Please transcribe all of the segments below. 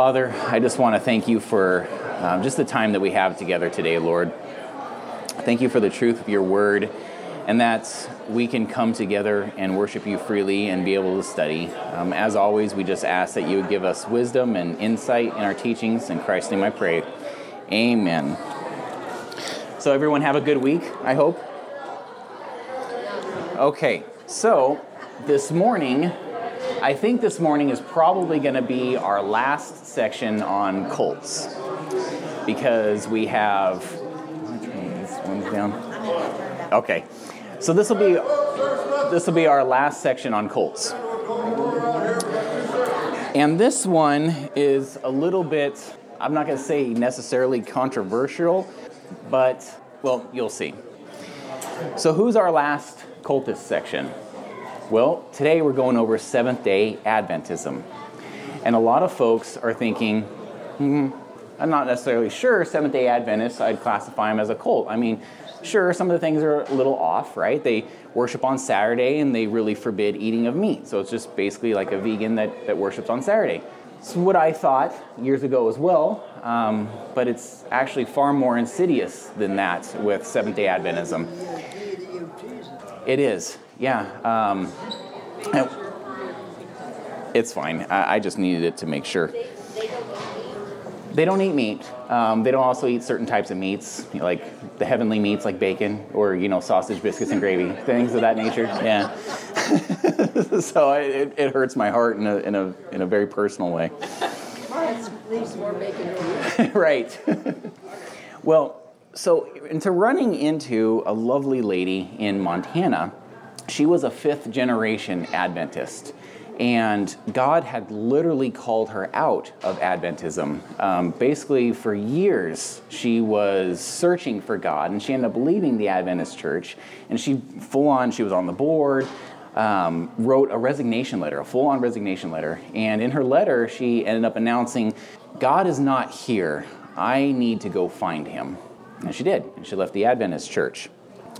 Father, I just want to thank you for um, just the time that we have together today, Lord. Thank you for the truth of your word and that we can come together and worship you freely and be able to study. Um, as always, we just ask that you would give us wisdom and insight in our teachings. In Christ's name I pray. Amen. So, everyone have a good week, I hope. Okay, so this morning, I think this morning is probably going to be our last section on cults because we have. This one's down. Okay, so this will be this will be our last section on cults, and this one is a little bit. I'm not going to say necessarily controversial, but well, you'll see. So, who's our last cultist section? Well, today we're going over Seventh day Adventism. And a lot of folks are thinking, hmm, I'm not necessarily sure Seventh day Adventists, I'd classify them as a cult. I mean, sure, some of the things are a little off, right? They worship on Saturday and they really forbid eating of meat. So it's just basically like a vegan that, that worships on Saturday. It's what I thought years ago as well, um, but it's actually far more insidious than that with Seventh day Adventism. It is yeah, um, it's fine. I, I, just needed it to make sure. They don't eat meat. Um, they don't also eat certain types of meats, you know, like the heavenly meats, like bacon or you know sausage, biscuits, and gravy, things of that nature. Yeah. so it, it hurts my heart in a, in a in a very personal way. right. well, so into running into a lovely lady in Montana she was a fifth generation Adventist. And God had literally called her out of Adventism. Um, basically, for years, she was searching for God, and she ended up leaving the Adventist church. And she, full on, she was on the board, um, wrote a resignation letter, a full on resignation letter. And in her letter, she ended up announcing, God is not here. I need to go find him. And she did. And she left the Adventist church.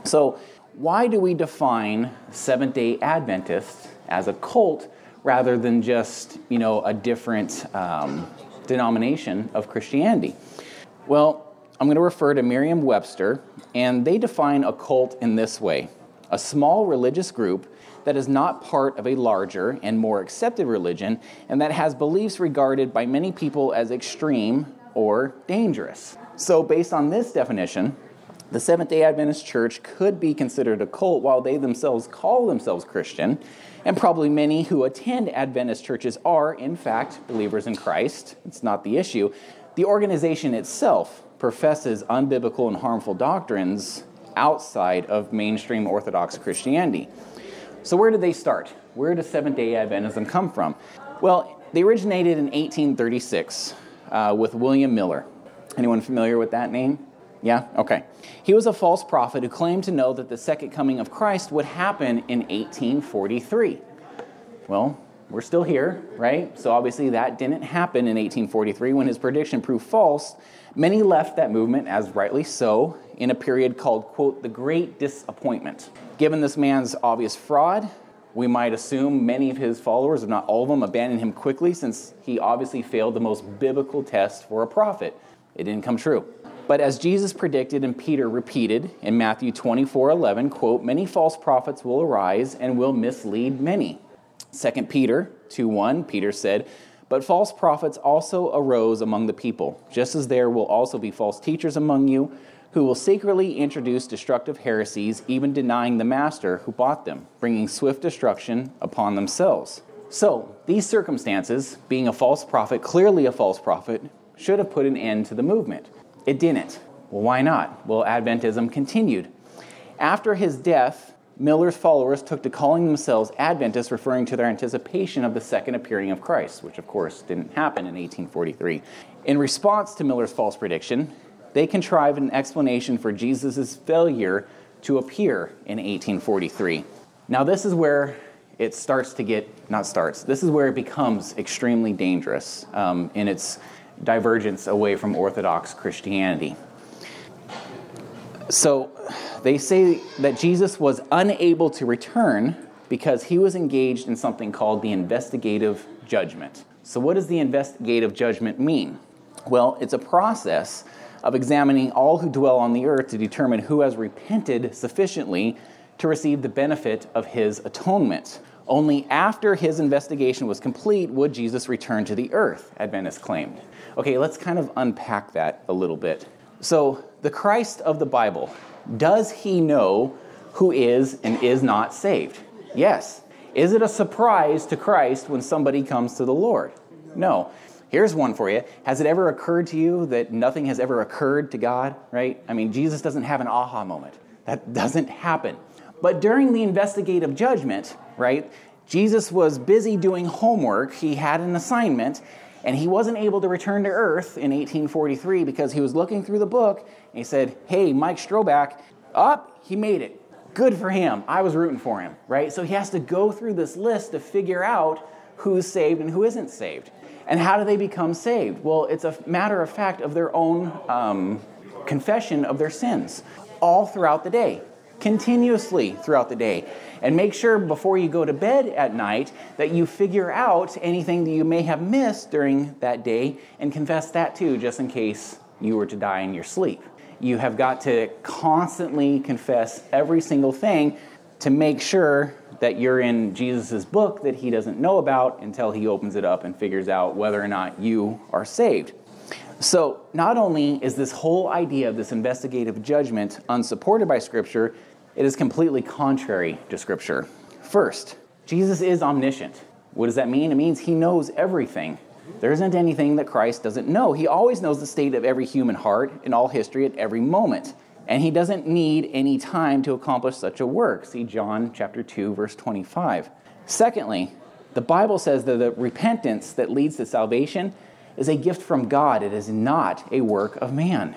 So why do we define Seventh day Adventists as a cult rather than just, you know, a different um, denomination of Christianity? Well, I'm going to refer to Merriam Webster, and they define a cult in this way a small religious group that is not part of a larger and more accepted religion and that has beliefs regarded by many people as extreme or dangerous. So, based on this definition, the Seventh day Adventist Church could be considered a cult while they themselves call themselves Christian, and probably many who attend Adventist churches are, in fact, believers in Christ. It's not the issue. The organization itself professes unbiblical and harmful doctrines outside of mainstream Orthodox Christianity. So, where did they start? Where does Seventh day Adventism come from? Well, they originated in 1836 uh, with William Miller. Anyone familiar with that name? Yeah? Okay. He was a false prophet who claimed to know that the second coming of Christ would happen in 1843. Well, we're still here, right? So obviously that didn't happen in 1843 when his prediction proved false. Many left that movement, as rightly so, in a period called, quote, the Great Disappointment. Given this man's obvious fraud, we might assume many of his followers, if not all of them, abandoned him quickly since he obviously failed the most biblical test for a prophet. It didn't come true. But as Jesus predicted and Peter repeated in Matthew 24 11, quote, many false prophets will arise and will mislead many. 2 Peter 2 1, Peter said, But false prophets also arose among the people, just as there will also be false teachers among you who will secretly introduce destructive heresies, even denying the master who bought them, bringing swift destruction upon themselves. So, these circumstances, being a false prophet, clearly a false prophet, should have put an end to the movement. It didn't. Well, why not? Well, Adventism continued. After his death, Miller's followers took to calling themselves Adventists, referring to their anticipation of the second appearing of Christ, which of course didn't happen in 1843. In response to Miller's false prediction, they contrived an explanation for Jesus' failure to appear in 1843. Now, this is where it starts to get, not starts, this is where it becomes extremely dangerous um, in its divergence away from Orthodox Christianity. So they say that Jesus was unable to return because he was engaged in something called the investigative judgment. So, what does the investigative judgment mean? Well, it's a process of examining all who dwell on the earth to determine who has repented sufficiently to receive the benefit of his atonement. Only after his investigation was complete would Jesus return to the earth, Adventists claimed. Okay, let's kind of unpack that a little bit. So, the Christ of the Bible, does he know who is and is not saved? Yes. Is it a surprise to Christ when somebody comes to the Lord? No. Here's one for you. Has it ever occurred to you that nothing has ever occurred to God, right? I mean, Jesus doesn't have an aha moment. That doesn't happen. But during the investigative judgment, right, Jesus was busy doing homework. He had an assignment, and he wasn't able to return to Earth in 1843 because he was looking through the book and he said, Hey, Mike Stroback, up, he made it. Good for him. I was rooting for him, right? So he has to go through this list to figure out who's saved and who isn't saved. And how do they become saved? Well, it's a matter of fact of their own um, confession of their sins all throughout the day, continuously throughout the day. And make sure before you go to bed at night that you figure out anything that you may have missed during that day and confess that too, just in case you were to die in your sleep. You have got to constantly confess every single thing to make sure that you're in Jesus' book that he doesn't know about until he opens it up and figures out whether or not you are saved. So, not only is this whole idea of this investigative judgment unsupported by Scripture, it is completely contrary to Scripture. First, Jesus is omniscient. What does that mean? It means he knows everything. There isn't anything that Christ doesn't know. He always knows the state of every human heart in all history at every moment. And he doesn't need any time to accomplish such a work. See John chapter 2 verse 25. Secondly, the Bible says that the repentance that leads to salvation is a gift from God. It is not a work of man.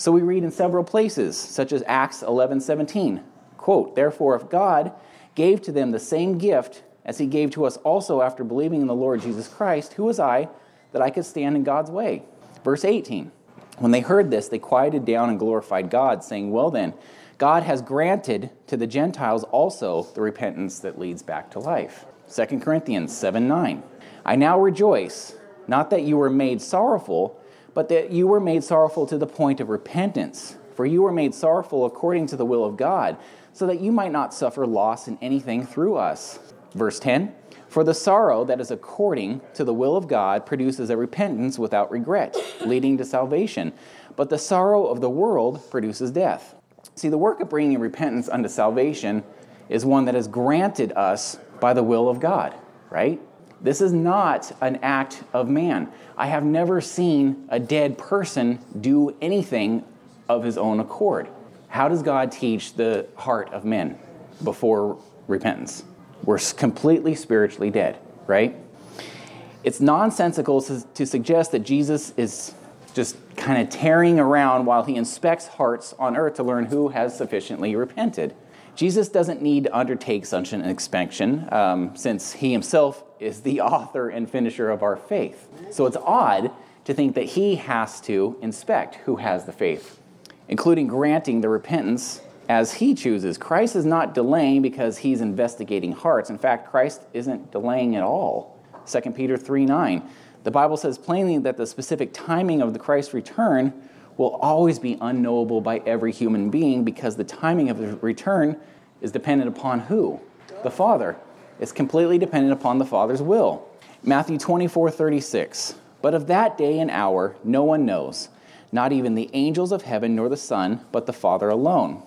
So we read in several places, such as Acts 11 17. Quote, Therefore, if God gave to them the same gift as he gave to us also after believing in the Lord Jesus Christ, who was I that I could stand in God's way? Verse 18. When they heard this, they quieted down and glorified God, saying, Well then, God has granted to the Gentiles also the repentance that leads back to life. 2 Corinthians 7 9. I now rejoice, not that you were made sorrowful but that you were made sorrowful to the point of repentance. For you were made sorrowful according to the will of God, so that you might not suffer loss in anything through us. Verse 10 For the sorrow that is according to the will of God produces a repentance without regret, leading to salvation. But the sorrow of the world produces death. See, the work of bringing repentance unto salvation is one that is granted us by the will of God, right? This is not an act of man. I have never seen a dead person do anything of his own accord. How does God teach the heart of men before repentance? We're completely spiritually dead, right? It's nonsensical to, suggest that Jesus is just kind of tearing around while he inspects hearts on earth to learn who has sufficiently repented. Jesus doesn't need to undertake such an expansion um, since he himself is the author and finisher of our faith. So it's odd to think that he has to inspect who has the faith, including granting the repentance as he chooses. Christ is not delaying because he's investigating hearts. In fact, Christ isn't delaying at all. 2 Peter 3 9. The Bible says plainly that the specific timing of the Christ's return will always be unknowable by every human being because the timing of the return is dependent upon who? The Father. It's completely dependent upon the Father's will. Matthew 24 36. But of that day and hour no one knows, not even the angels of heaven nor the Son, but the Father alone.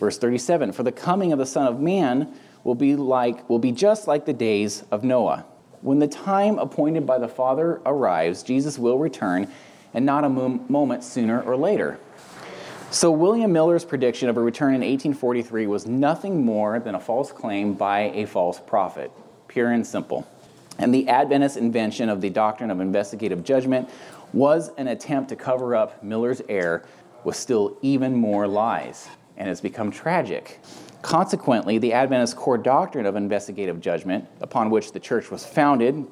Verse 37 For the coming of the Son of Man will be like will be just like the days of Noah. When the time appointed by the Father arrives, Jesus will return, and not a moment sooner or later. So, William Miller's prediction of a return in 1843 was nothing more than a false claim by a false prophet, pure and simple. And the Adventist invention of the doctrine of investigative judgment was an attempt to cover up Miller's error with still even more lies, and it's become tragic. Consequently, the Adventist core doctrine of investigative judgment, upon which the church was founded,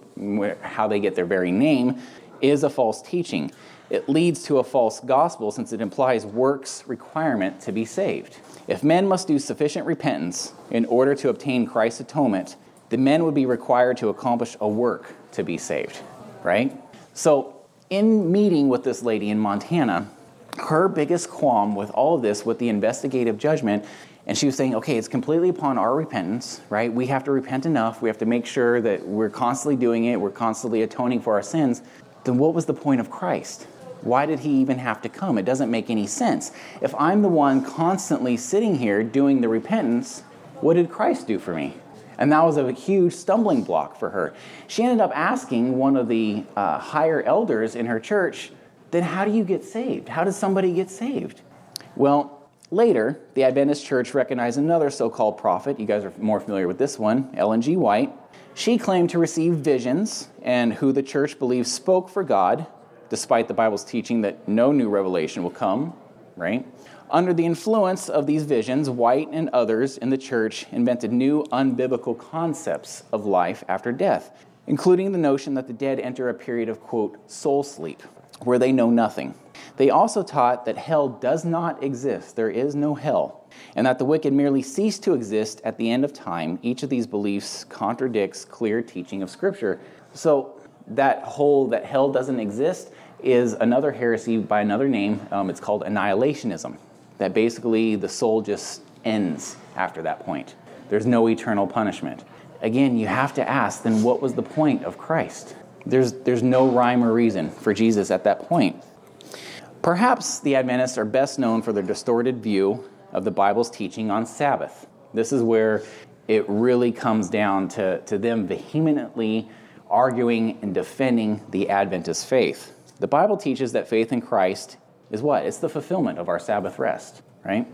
how they get their very name, is a false teaching it leads to a false gospel since it implies works requirement to be saved. If men must do sufficient repentance in order to obtain Christ's atonement, the men would be required to accomplish a work to be saved, right? So, in meeting with this lady in Montana, her biggest qualm with all of this, with the investigative judgment, and she was saying, okay, it's completely upon our repentance, right? We have to repent enough. We have to make sure that we're constantly doing it, we're constantly atoning for our sins. Then what was the point of Christ? Why did he even have to come? It doesn't make any sense. If I'm the one constantly sitting here doing the repentance, what did Christ do for me? And that was a huge stumbling block for her. She ended up asking one of the uh, higher elders in her church, then how do you get saved? How does somebody get saved? Well, later, the Adventist church recognized another so called prophet. You guys are more familiar with this one, Ellen G. White. She claimed to receive visions and who the church believes spoke for God, despite the Bible's teaching that no new revelation will come, right? Under the influence of these visions, White and others in the church invented new unbiblical concepts of life after death, including the notion that the dead enter a period of, quote, soul sleep, where they know nothing. They also taught that hell does not exist, there is no hell, and that the wicked merely cease to exist at the end of time. Each of these beliefs contradicts clear teaching of Scripture. So, that whole that hell doesn't exist is another heresy by another name. Um, it's called annihilationism that basically the soul just ends after that point. There's no eternal punishment. Again, you have to ask then what was the point of Christ? There's, there's no rhyme or reason for Jesus at that point. Perhaps the Adventists are best known for their distorted view of the Bible's teaching on Sabbath. This is where it really comes down to, to them vehemently arguing and defending the Adventist faith. The Bible teaches that faith in Christ is what? It's the fulfillment of our Sabbath rest, right?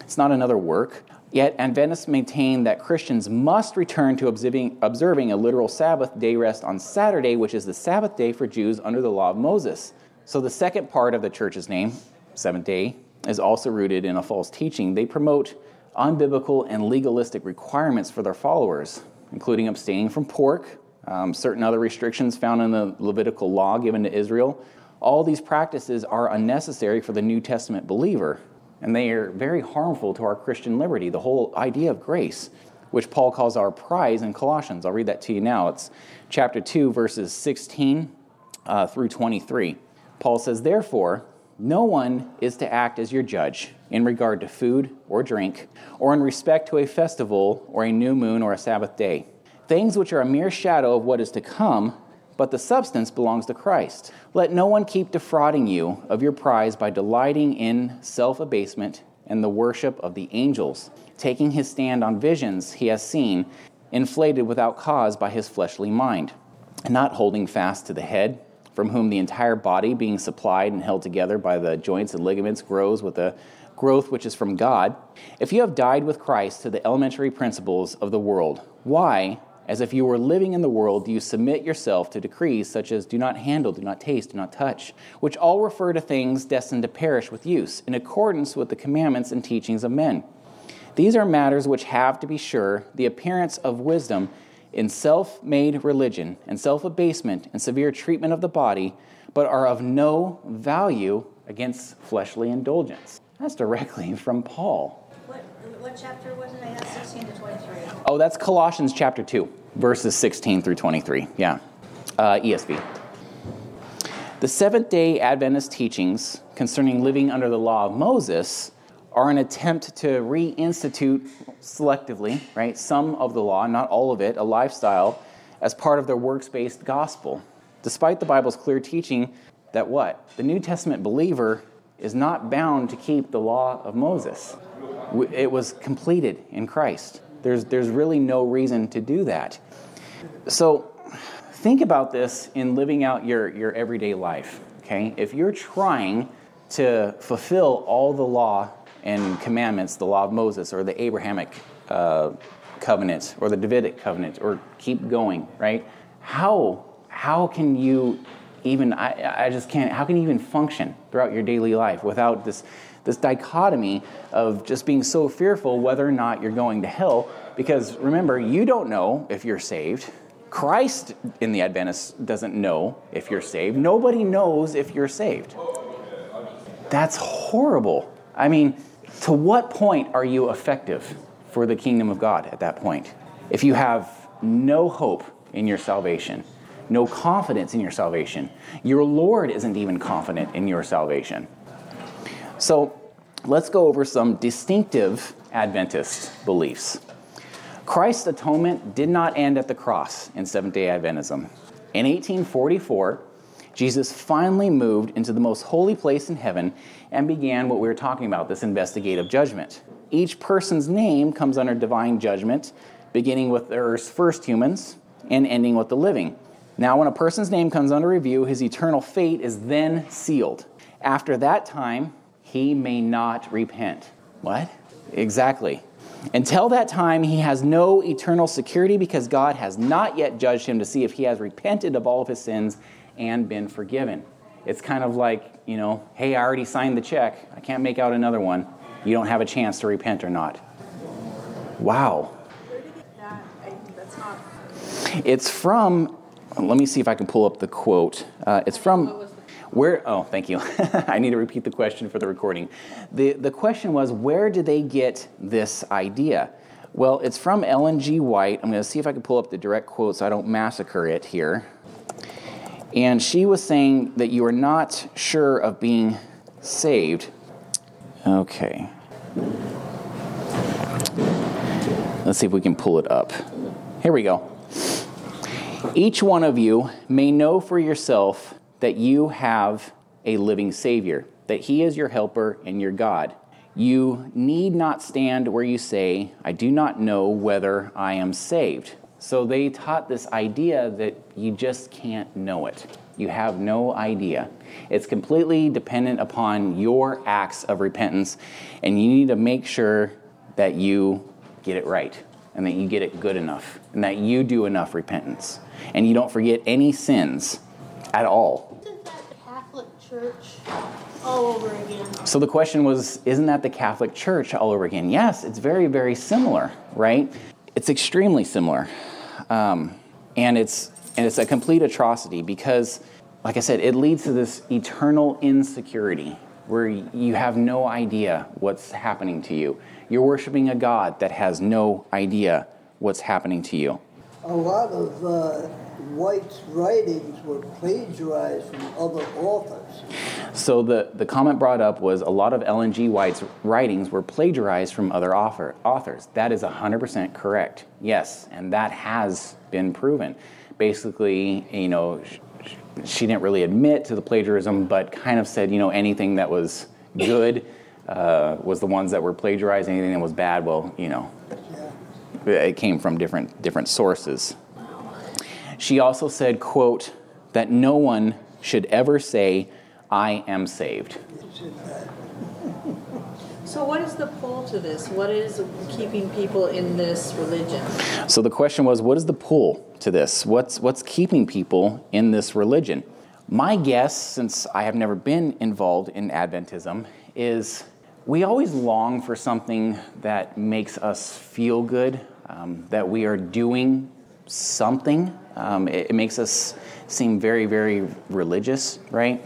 It's not another work. Yet, Adventists maintain that Christians must return to observing, a literal Sabbath day rest on Saturday, which is the Sabbath day for Jews under the law of Moses. So, the second part of the church's name, Seventh day, is also rooted in a false teaching. They promote unbiblical and legalistic requirements for their followers, including abstaining from pork, um, certain other restrictions found in the Levitical law given to Israel, all these practices are unnecessary for the New Testament believer, and they are very harmful to our Christian liberty, the whole idea of grace, which Paul calls our prize in Colossians. I'll read that to you now. It's chapter 2, verses 16 uh, through 23. Paul says, Therefore, no one is to act as your judge in regard to food or drink, or in respect to a festival, or a new moon, or a Sabbath day. Things which are a mere shadow of what is to come but the substance belongs to Christ. Let no one keep defrauding you of your prize by delighting in self abasement and the worship of the angels, taking his stand on visions he has seen, inflated without cause by his fleshly mind, and not holding fast to the head, from whom the entire body, being supplied and held together by the joints and ligaments, grows with a growth which is from God. If you have died with Christ to the elementary principles of the world, why? As if you were living in the world, you submit yourself to decrees such as do not handle, do not taste, do not touch, which all refer to things destined to perish with use, in accordance with the commandments and teachings of men. These are matters which have, to be sure, the appearance of wisdom in self made religion and self abasement and severe treatment of the body, but are of no value against fleshly indulgence. That's directly from Paul. What, chapter was it? I had 16 to 23. Oh, that's Colossians chapter 2, verses 16 through 23. Yeah. Uh, ESV. The Seventh day Adventist teachings concerning living under the law of Moses are an attempt to reinstitute selectively, right, some of the law, not all of it, a lifestyle as part of their works based gospel. Despite the Bible's clear teaching that what? The New Testament believer is not bound to keep the law of Moses. It was completed in Christ. There's, there's really no reason to do that. So think about this in living out your, your everyday life. Okay? If you're trying to fulfill all the law and commandments, the law of Moses or the Abrahamic uh, covenant or the Davidic covenant, or keep going, right? How, how can you even, I, I just can't, how can you even function throughout your daily life without this, this dichotomy of just being so fearful whether or not you're going to hell? Because remember, you don't know if you're saved. Christ in the Adventist doesn't know if you're saved. Nobody knows if you're saved. That's horrible. I mean, to what point are you effective for the kingdom of God at that point? If you have no hope in your salvation, no confidence in your salvation. Your Lord isn't even confident in your salvation. So let's go over some distinctive Adventist beliefs. Christ's atonement did not end at the cross in Seventh day Adventism. In 1844, Jesus finally moved into the most holy place in heaven and began what we were talking about this investigative judgment. Each person's name comes under divine judgment, beginning with the earth's first humans and ending with the living. Now, when a person's name comes under review, his eternal fate is then sealed. After that time, he may not repent. What? Exactly. Until that time, he has no eternal security because God has not yet judged him to see if he has repented of all of his sins and been forgiven. It's kind of like, you know, hey, I already signed the check. I can't make out another one. You don't have a chance to repent or not. Wow. It's from, let me see if I can pull up the quote. Uh, it's from, where, oh, thank you. I need to repeat the question for the recording. The, the question was, where did they get this idea? Well, it's from Ellen G. White. I'm going to see if I can pull up the direct quote so I don't massacre it here. And she was saying that you are not sure of being saved. Okay. Let's see if we can pull it up. Here we go. Each one of you may know for yourself that you have a living Savior, that He is your helper and your God. You need not stand where you say, I do not know whether I am saved. So they taught this idea that you just can't know it. You have no idea. It's completely dependent upon your acts of repentance, and you need to make sure that you get it right and that you get it good enough and that you do enough repentance and you don't forget any sins at all. Isn't that the Catholic Church all over again? So the question was, isn't that the Catholic Church all over again? Yes, it's very, very similar, right? It's extremely similar. Um, and it's and it's a complete atrocity because like i said it leads to this eternal insecurity where you have no idea what's happening to you you're worshiping a god that has no idea what's happening to you a lot of uh, White's writings were plagiarized from other authors. So the, the comment brought up was a lot of Ellen G. White's writings were plagiarized from other author, authors. That is 100% correct. Yes, and that has been proven. Basically, you know, she didn't really admit to the plagiarism, but kind of said, you know, anything that was good uh, was the ones that were plagiarized. Anything that was bad, well, you know, it came from different different sources. She also said, quote, that no one should ever say, I am saved. So, what is the pull to this? What is keeping people in this religion? So the question was, what is the pull to this? What's what's keeping people in this religion? My guess, since I have never been involved in Adventism, is we always long for something that makes us feel good, um, that we are doing something. Um, it, it, makes us seem very, very religious, right?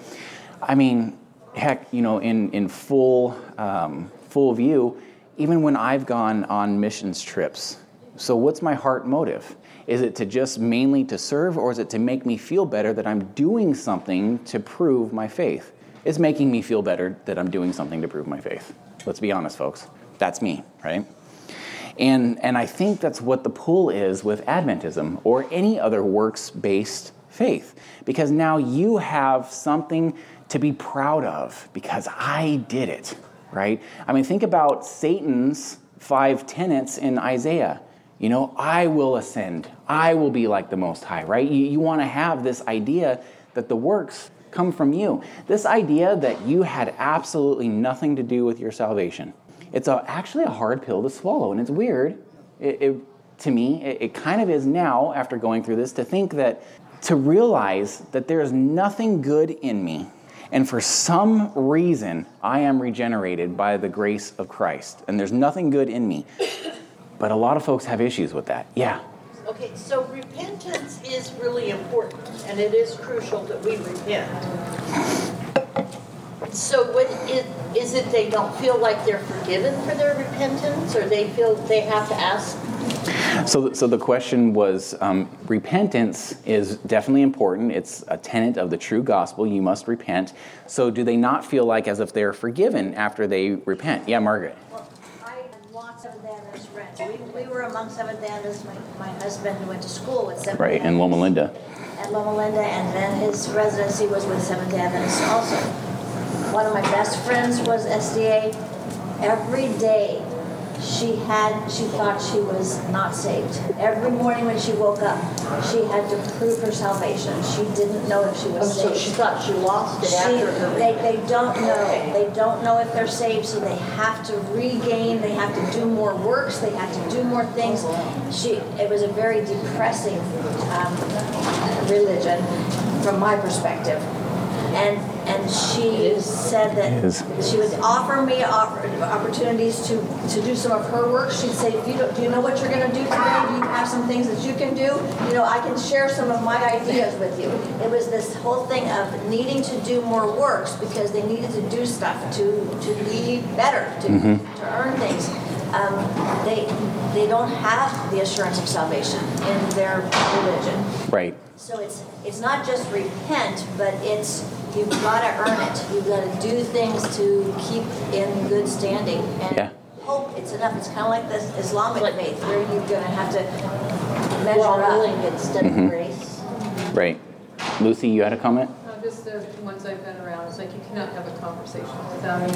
I mean, heck, you know, in, in full, um, full view, even when I've gone on missions trips. So, what's my heart motive? Is it to just mainly to serve, or is it to make me feel better that I'm doing something to prove my faith? It's making me feel better that I'm doing something to prove my faith. Let's be honest, folks. That's me, right? And, and I think that's what the pull is with Adventism or any other works based faith, because now you have something to be proud of because I did it, right? I mean, think about Satan's five tenets in Isaiah. You know, I will ascend, I will be like the Most High, right? You, you want to have this idea that the works come from you. This idea that you had absolutely nothing to do with your salvation. It's a, actually a hard pill to swallow, and it's weird. It, it, to me, it, it kind of is now, after going through this, to think that, to realize that there is nothing good in me, and for some reason, I am regenerated by the grace of Christ, and there's nothing good in me. But a lot of folks have issues with that. Yeah. Okay, so repentance is really important, and it is crucial that we repent. So what is, is it they don't feel like they're forgiven for their repentance, or they feel they have to ask So, so the question was um, repentance is definitely important. It's a tenet of the true gospel. You must repent. So, do they not feel like as if they're forgiven after they repent? Yeah, Margaret. Well, I had lots of Adventist. We, we were among Seventh Adventists. My, my husband went to school with Seventh Right, in Loma Linda. At Loma Linda, and then his residency was with Seventh Adventists also. One of my best friends was SDA. Every day, she had, she thought she was not saved. Every morning when she woke up, she had to prove her salvation. She didn't know if she Oh, was so saved. she thought she lost it She- after her. They, they don't know. They don't know if they're saved, so they have to regain, they have to do more works, they have to do more things. She, it was a very depressing um, religion from my perspective. And, and she said is. that she would offer me oppor- opportunities to, to do some of her work. She'd say, if you don't, do you know what you're gonna do today? Do you have some things that you can do? You know, I can share some of my ideas with you. It was this whole thing of needing to do more works because they needed to do stuff to, to be better, to, to earn things. Um, they, they don't have the assurance of salvation in their religion. Right. So it's, it's not just repent, but it's, you've got to earn it. You've got to do things to keep in good standing. And Yeah. hope it's enough. It's kind of like this Islamic faith where you're going to have to measure Well, up. willing instead of grace. Right. Lucy, you had a comment? Uh, Just the ones I've been around, it's like you cannot have a conversation without an,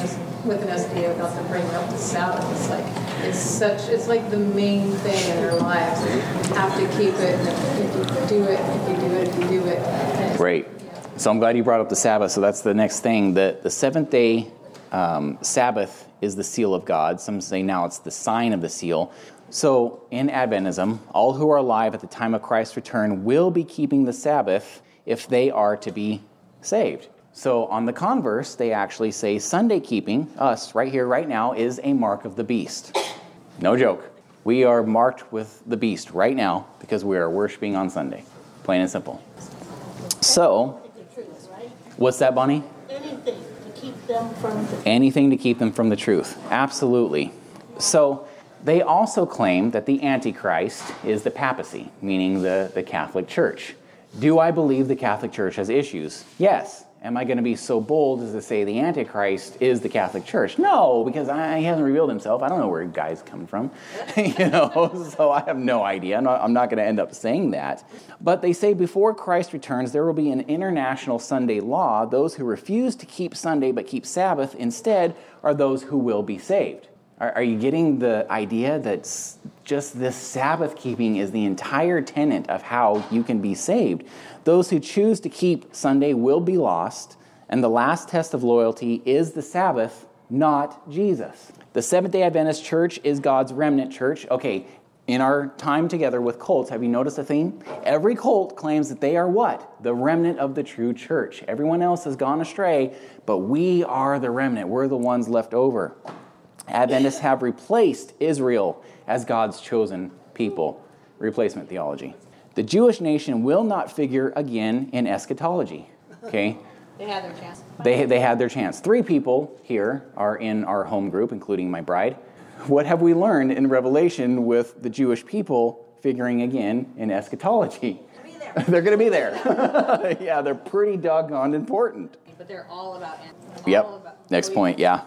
with an SDA without them bringing up the Sabbath. It's like, it's such, it's like the main thing in their lives. You have to keep it, and if you do it, if you do it, if you do it. and it's- Right. So I'm glad you brought up the Sabbath. So that's the next thing. The, the seventh day um, Sabbath is the seal of God. Some say now it's the sign of the seal. So in Adventism, all who are alive at the time of Christ's return will be keeping the Sabbath if they are to be saved. So on the converse, they actually say Sunday keeping, us right here, right now, is a mark of the beast. No joke. We are marked with the beast right now because we are worshiping on Sunday. Plain and simple. So? What's that, Bonnie? Anything to keep them from the Anything to keep them from the truth. Absolutely. So, they also claim that the Antichrist is the papacy, meaning the, the Catholic Church. Do I believe the Catholic Church has issues? Yes. Am I going to be so bold as to say the Antichrist is the Catholic Church? No, because I, he hasn't revealed himself. I don't know where guy's coming from, you know. So I have no idea. I'm not, not going to end up saying that. But they say before Christ returns, there will be an international Sunday law. Those who refuse to keep Sunday but keep Sabbath instead are those who will be saved. Are, are you getting the idea that just this Sabbath keeping is the entire tenet of how you can be saved? Those who choose to keep Sunday will be lost, and the last test of loyalty is the Sabbath, not Jesus. The Seventh day Adventist church is God's remnant church. Okay, in our time together with cults, have you noticed a theme? Every cult claims that they are what? The remnant of the true church. Everyone else has gone astray, but we are the remnant. We're the ones left over. Adventists have replaced Israel as God's chosen people. Replacement theology. The Jewish nation will not figure again in eschatology. Okay? They had their chance. They, they had their chance. Three people here are in our home group, including my bride. What have we learned in Revelation with the Jewish people figuring again in eschatology? Be there. They're going to be there. yeah, they're pretty doggone important. But they're all about. Yep. about- Next point, yeah.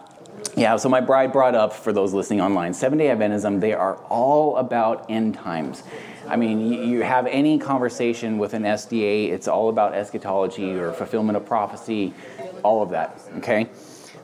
Yeah, so my bride brought up, for those listening online, Seven day Adventism, they are all about end times. I mean, you, have any conversation with an SDA, it's all about eschatology or fulfillment of prophecy, all of that, okay?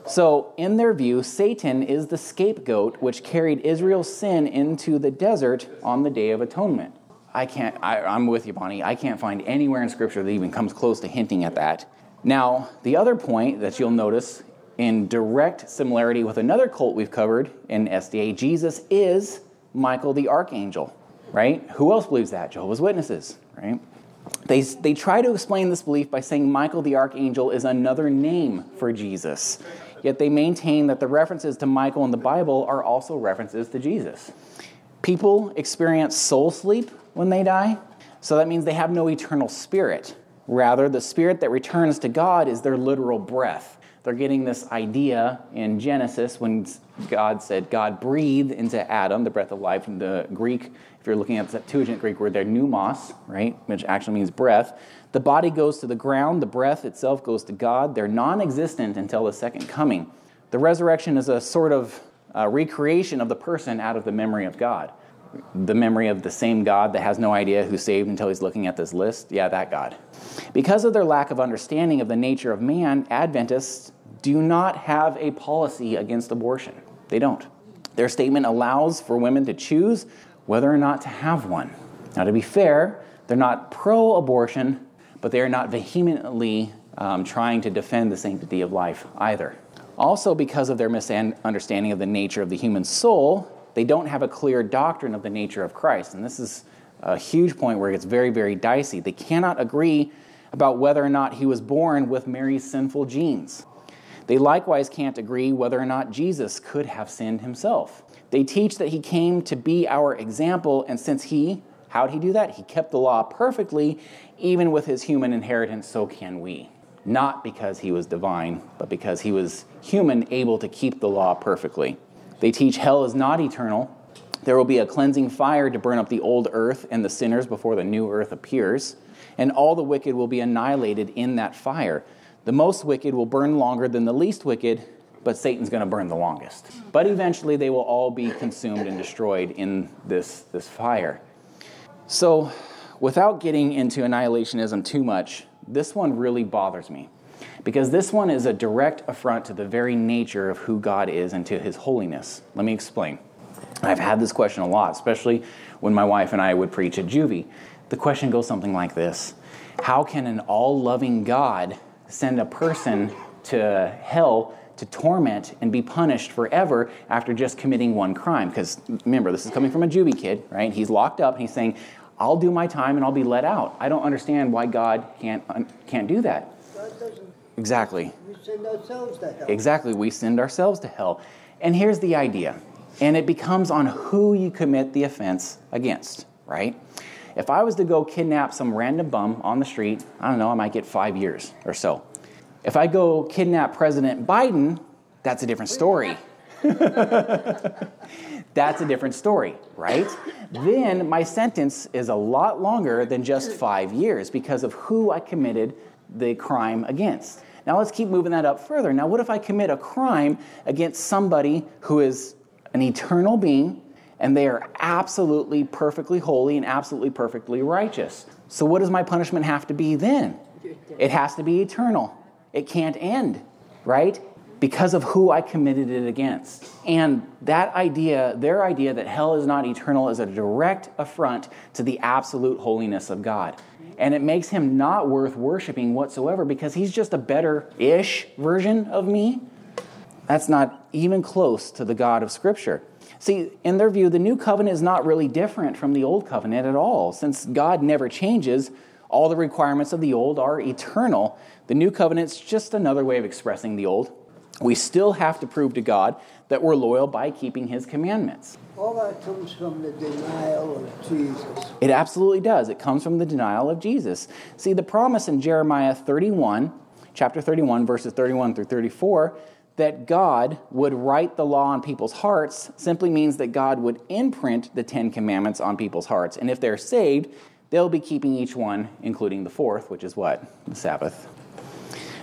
So, in their view, Satan is the scapegoat which carried Israel's sin into the desert on the Day of Atonement. I can't, I, I'm with you, Bonnie. I can't find anywhere in Scripture that even comes close to hinting at that. Now, the other point that you'll notice in direct similarity with another cult we've covered in SDA, Jesus is Michael the Archangel, right? Who else believes that? Jehovah's Witnesses, right? They, they try to explain this belief by saying Michael the Archangel is another name for Jesus. Yet they maintain that the references to Michael in the Bible are also references to Jesus. People experience soul sleep when they die, so that means they have no eternal spirit. Rather, the spirit that returns to God is their literal breath. They're getting this idea in Genesis when God said God breathed into Adam, the breath of life in the Greek. if you're looking at the Septuagint Greek word there, pneumos, right, which actually means breath. The body goes to the ground, the breath itself goes to God. They're non existent until the second coming. The resurrection is a sort of uh, recreation of the person out of the memory of God. The memory of the same God that has no idea who's saved until he's looking at this list. Yeah, that God. Because of their lack of understanding of the nature of man, Adventists do not have a policy against abortion. They don't. Their statement allows for women to choose whether or not to have one. Now, to be fair, they're not pro abortion, but they are not vehemently um, trying to defend the sanctity of life either. Also, because of their misunderstanding of the nature of the human soul, they don't have a clear doctrine of the nature of Christ. And this is a huge point where it gets very, very dicey. They cannot agree about whether or not he was born with Mary's sinful genes. They likewise can't agree whether or not Jesus could have sinned himself. They teach that he came to be our example, and since he, how'd he do that? He kept the law perfectly, even with his human inheritance, so can we. Not because he was divine, but because he was human, able to keep the law perfectly. They teach hell is not eternal. There will be a cleansing fire to burn up the old earth and the sinners before the new earth appears, and all the wicked will be annihilated in that fire. The most wicked will burn longer than the least wicked, but Satan's going to burn the longest. But eventually they will all be consumed and destroyed in this, this fire. So, without getting into annihilationism too much, this one really bothers me because this one is a direct affront to the very nature of who God is and to his holiness. Let me explain. I've had this question a lot, especially when my wife and I would preach at Juvie. The question goes something like this How can an all loving God send a person to hell to torment and be punished forever after just committing one crime. Because remember, this is coming from a juvie kid, right? He's locked up and he's saying, I'll do my time and I'll be let out. I don't understand why God can't, can't do that. God doesn't, Exactly. we send ourselves to hell. Exactly. We send ourselves to hell. And here's the idea, and it becomes on who you commit the offense against, right? If I was to go kidnap some random bum on the street, I don't know, I might get five years or so. If I go kidnap President Biden, that's a different story. that's a different story, right? Then my sentence is a lot longer than just five years because of who I committed the crime against. Now let's keep moving that up further. Now, what if I commit a crime against somebody who is an eternal being and they are absolutely perfectly holy and absolutely perfectly righteous? So, what does my punishment have to be then? It has to be eternal. It can't end, right? Because of who I committed it against. And that idea, their idea that hell is not eternal, is a direct affront to the absolute holiness of God. And it makes him not worth worshiping whatsoever because he's just a better ish version of me. That's not even close to the God of Scripture. See, in their view, the new covenant is not really different from the old covenant at all. Since God never changes, all the requirements of the old are eternal. The new covenant's just another way of expressing the old. We still have to prove to God that we're loyal by keeping his commandments. All that comes from the denial of Jesus. It absolutely does. It comes from the denial of Jesus. See, the promise in Jeremiah 31, chapter 31, verses 31 through 34, that God would write the law on people's hearts simply means that God would imprint the Ten Commandments on people's hearts. And if they're saved, they'll be keeping each one, including the fourth, which is what? The Sabbath.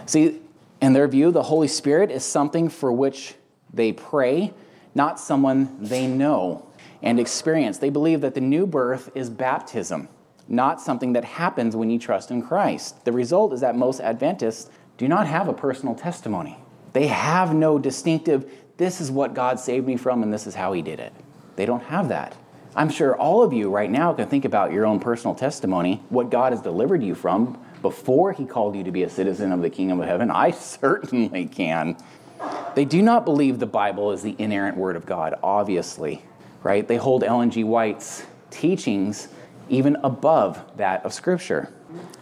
See, in their view, the Holy Spirit is something for which they pray, not someone they know and experience. They believe that the new birth is baptism, not something that happens when you trust in Christ. The result is that most Adventists do not have a personal testimony. They have no distinctive, this is what God saved me from and this is how he did it. They don't have that. I'm sure all of you right now can think about your own personal testimony, what God has delivered you from before he called you to be a citizen of the kingdom of heaven. I certainly can. They do not believe the Bible is the inerrant word of God, obviously, right? They hold Ellen G. White's teachings even above that of Scripture.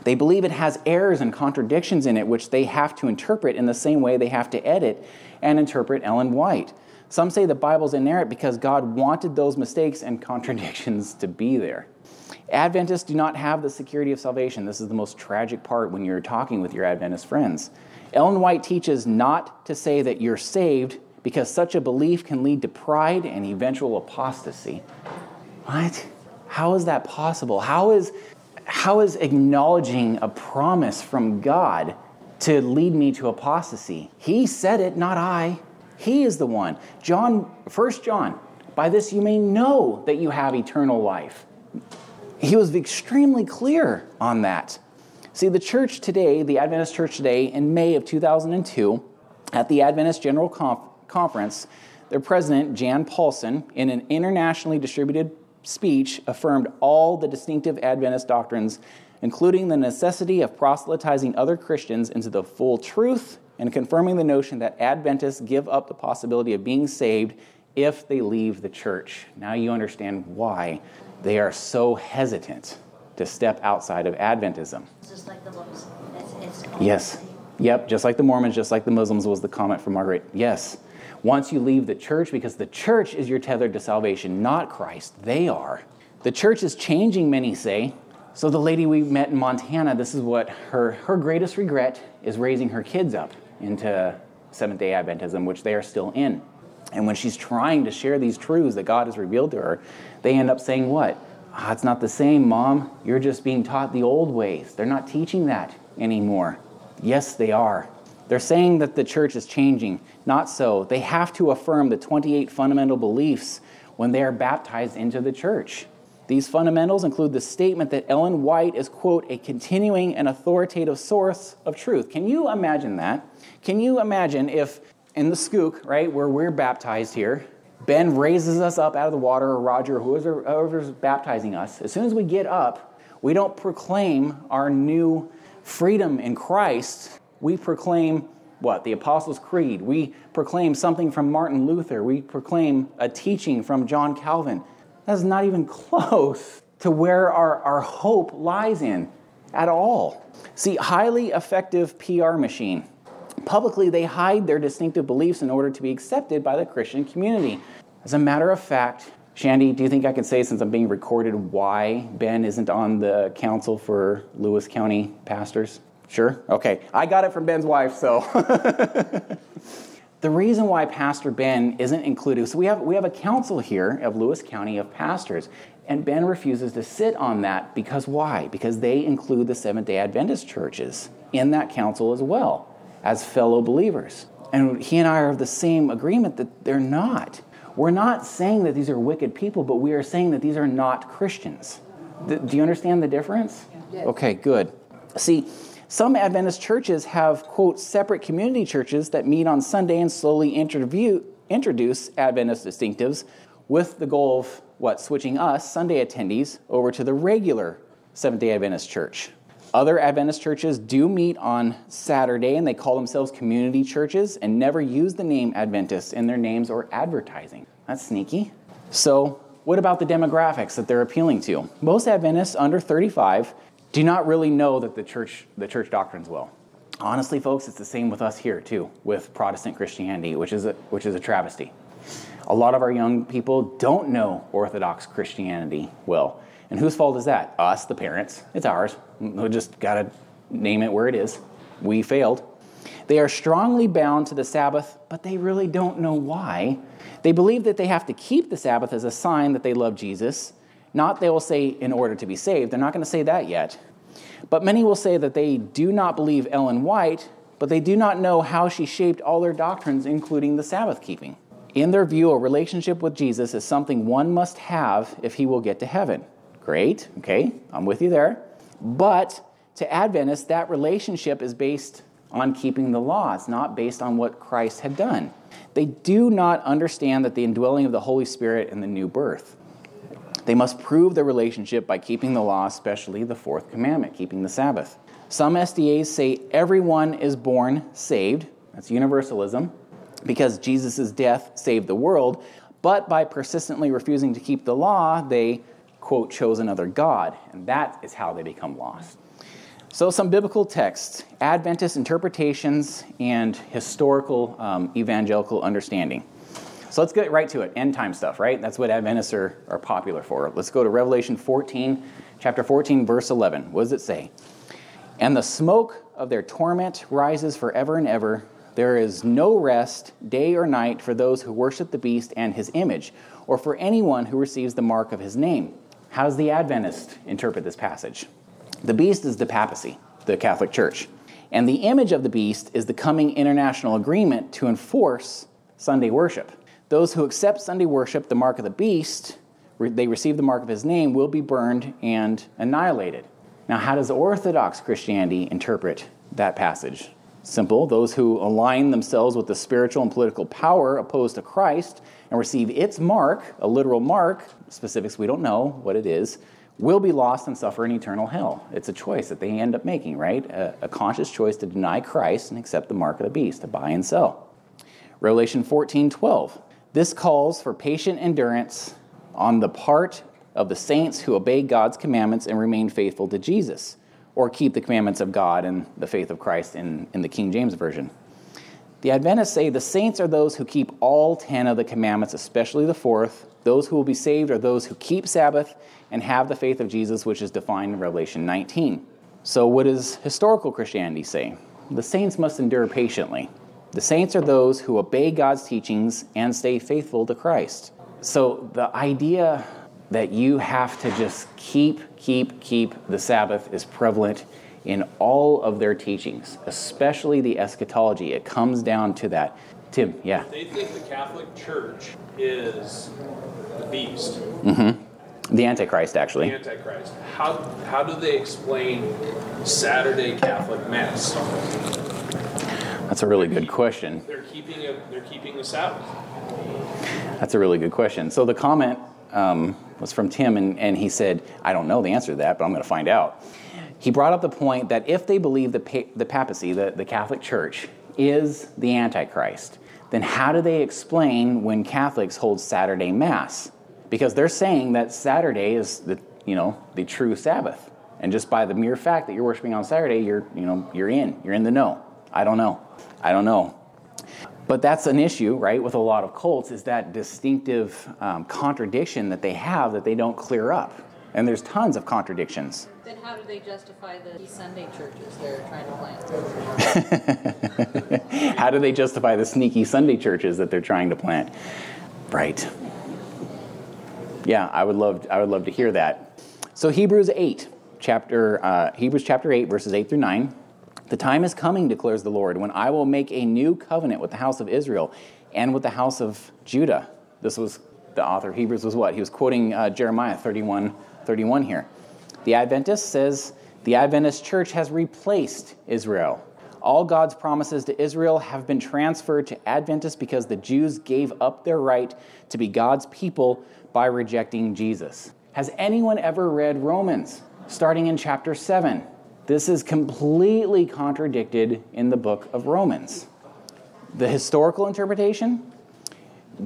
They believe it has errors and contradictions in it, which they have to interpret in the same way they have to edit and interpret Ellen White. Some say the Bible's inerrant because God wanted those mistakes and contradictions to be there. Adventists do not have the security of salvation. This is the most tragic part when you're talking with your Adventist friends. Ellen White teaches not to say that you're saved because such a belief can lead to pride and eventual apostasy. What? How is that possible? How is, how is acknowledging a promise from God to lead me to apostasy? He said it, not I. He is the one. John, 1 John, by this you may know that you have eternal life. He was extremely clear on that. See, the church today, the Adventist church today, in May of 2002, at the Adventist General Conf- Conference, their president, Jan Paulsen, in an internationally distributed speech, affirmed all the distinctive Adventist doctrines, including the necessity of proselytizing other Christians into the full truth and confirming the notion that Adventists give up the possibility of being saved if they leave the church. Now you understand why they are so hesitant to step outside of Adventism. Just like the it's Yes. Yep, just like the Mormons, just like the Muslims was the comment from Margaret. Yes. Once you leave the church, because the church is your tethered to salvation, not Christ. They are. The church is changing, many say. So the lady we met in Montana, this is what her, her greatest regret is raising her kids up into Seventh day Adventism, which they are still in. And when she's trying to share these truths that God has revealed to her, they end up saying, What? Ah, it's not the same, Mom. You're just being taught the old ways. They're not teaching that anymore. Yes, they are. They're saying that the church is changing. Not so. They have to affirm the 28 fundamental beliefs when they are baptized into the church. These fundamentals include the statement that Ellen White is, quote, a continuing and authoritative source of truth. Can you imagine that? Can you imagine if in the skook, right, where we're baptized here, Ben raises us up out of the water, or Roger, whoever's baptizing us, as soon as we get up, we don't proclaim our new freedom in Christ. We proclaim what? The Apostles' Creed. We proclaim something from Martin Luther. We proclaim a teaching from John Calvin. That's not even close to where our, our hope lies in at all. See, highly effective PR machine. Publicly, they hide their distinctive beliefs in order to be accepted by the Christian community. As a matter of fact, Shandy, do you think I can say, since I'm being recorded, why Ben isn't on the council for Lewis County pastors? Sure? Okay. I got it from Ben's wife, so. the reason why Pastor Ben isn't included, so we have, we have a council here of Lewis County of pastors, and Ben refuses to sit on that because why? Because they include the Seventh day Adventist churches in that council as well as fellow believers. And he and I are of the same agreement that they're not. We're not saying that these are wicked people, but we are saying that these are not Christians. Do you understand the difference? Okay, good. See, some Adventist churches have, quote, separate community churches that meet on Sunday and slowly interview, introduce Adventist distinctives with the goal of, what, switching us, Sunday attendees, over to the regular Seventh day Adventist church. Other Adventist churches do meet on Saturday and they call themselves community churches and never use the name Adventist in their names or advertising. That's sneaky. So, what about the demographics that they're appealing to? Most Adventists under 35 do not really know that the church the church doctrines well. Honestly, folks, it's the same with us here too, with Protestant Christianity, which is a, which is a travesty. A lot of our young people don't know Orthodox Christianity well. And whose fault is that? Us, the parents. It's ours. We just got to name it where it is. We failed. They are strongly bound to the Sabbath, but they really don't know why. They believe that they have to keep the Sabbath as a sign that they love Jesus. Not, they will say, in order to be saved. They're not going to say that yet. But many will say that they do not believe Ellen White, but they do not know how she shaped all their doctrines, including the Sabbath keeping. In their view, a relationship with Jesus is something one must have if he will get to heaven. Great, okay, I'm with you there. But to Adventists, that relationship is based on keeping the law. It's not based on what Christ had done. They do not understand that the indwelling of the Holy Spirit and the new birth. They must prove their relationship by keeping the law, especially the fourth commandment, keeping the Sabbath. Some SDAs say everyone is born saved. That's universalism, because Jesus' death saved the world. But by persistently refusing to keep the law, they, quote, chose another God. And that is how they become lost. So, some biblical texts, Adventist interpretations, and historical um, evangelical understanding. So, let's get right to it. End time stuff, right? That's what Adventists are, are popular for. Let's go to Revelation 14, chapter 14, verse 11. What does it say? And the smoke of their torment rises forever and ever. There is no rest, day or night, for those who worship the beast and his image, or for anyone who receives the mark of his name. How does the Adventist interpret this passage? The beast is the papacy, the Catholic Church. And the image of the beast is the coming international agreement to enforce Sunday worship. Those who accept Sunday worship, the mark of the beast, they receive the mark of his name, will be burned and annihilated. Now, how does Orthodox Christianity interpret that passage? Simple. Those who align themselves with the spiritual and political power opposed to Christ and receive its mark, a literal mark, specifics we don't know what it is, will be lost and suffer an eternal hell. It's a choice that they end up making, right? A, a, conscious choice to deny Christ and accept the mark of the beast, to buy and sell. Revelation 14 12. This calls for patient endurance on the part of the saints who obey God's commandments and remain faithful to Jesus or keep the commandments of God and the faith of Christ in, in the King James Version. The Adventists say the saints are those who keep all 10 of the commandments, especially the fourth. Those who will be saved are those who keep Sabbath and have the faith of Jesus, which is defined in Revelation 19. So, what does historical Christianity say? The saints must endure patiently. The saints are those who obey God's teachings and stay faithful to Christ. So, the idea that you have to just keep, keep, keep the Sabbath is prevalent in all of their teachings, especially the eschatology. It comes down to that. Tim, yeah. They think the Catholic Church is the beast. Mm-hmm. The Antichrist, actually. The Antichrist. How, how do they explain Saturday Catholic Mass? That's a really good question. They're keeping a, they're keeping the Sabbath. That's a really good question. So the comment um, was from Tim, and, and he said, I don't know the answer to that, but I'm going to find out. He brought up the point that if they believe the, pa- the papacy, the, the Catholic Church, is the Antichrist, then how do they explain when Catholics hold Saturday Mass? Because they're saying that Saturday is the, you know, the true Sabbath. And just by the mere fact that you're worshiping on Saturday, you're, you know, you're in. You're in the know. I don't know. I don't know. But that's an issue, right, with a lot of cults, is that distinctive um, contradiction that they have that they don't clear up. And there's tons of contradictions. Then how do they justify the Sunday churches they're trying to plant? how do they justify the sneaky Sunday churches that they're trying to plant? Right. Yeah, I would love, I would love to hear that. So Hebrews 8, chapter, uh, Hebrews chapter 8, verses 8 through 9. The time is coming, declares the Lord, when I will make a new covenant with the house of Israel and with the house of Judah. This was the author Hebrews was what? He was quoting uh, Jeremiah 31, 31 here. The Adventist says the Adventist church has replaced Israel. All God's promises to Israel have been transferred to Adventists because the Jews gave up their right to be God's people by rejecting Jesus. Has anyone ever read Romans, starting in chapter 7? This is completely contradicted in the book of Romans. The historical interpretation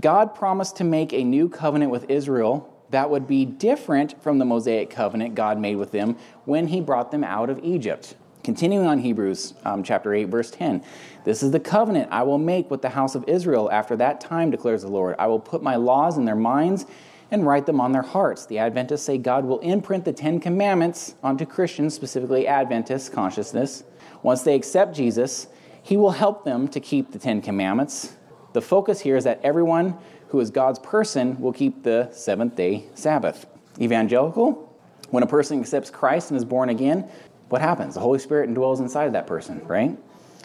God promised to make a new covenant with Israel that would be different from the Mosaic covenant God made with them when he brought them out of Egypt. Continuing on Hebrews um, chapter 8, verse 10. This is the covenant I will make with the house of Israel after that time, declares the Lord. I will put my laws in their minds and write them on their hearts. The Adventists say God will imprint the Ten Commandments onto Christians, specifically Adventist consciousness. Once they accept Jesus, He will help them to keep the Ten Commandments. The focus here is that everyone who is God's person will keep the seventh day Sabbath. Evangelical, when a person accepts Christ and is born again, what happens? The Holy Spirit indwells inside of that person, right?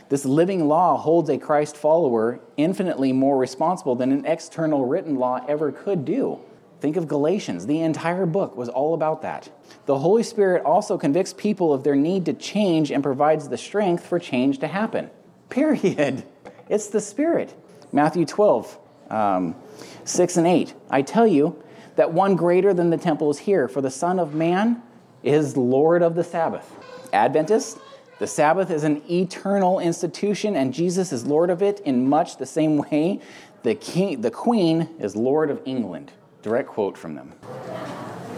This living law holds a Christ follower infinitely more responsible than an external written law ever could do. Think of Galatians. The entire book was all about that. The Holy Spirit also convicts people of their need to change and provides the strength for change to happen. Period. It's the Spirit. Matthew 12, um, 6 and 8. I tell you that one greater than the temple is here, for the Son of Man is Lord of the Sabbath. Adventist, the Sabbath is an eternal institution, and Jesus is Lord of it in much the same way the, king, the Queen is Lord of England. Direct quote from them.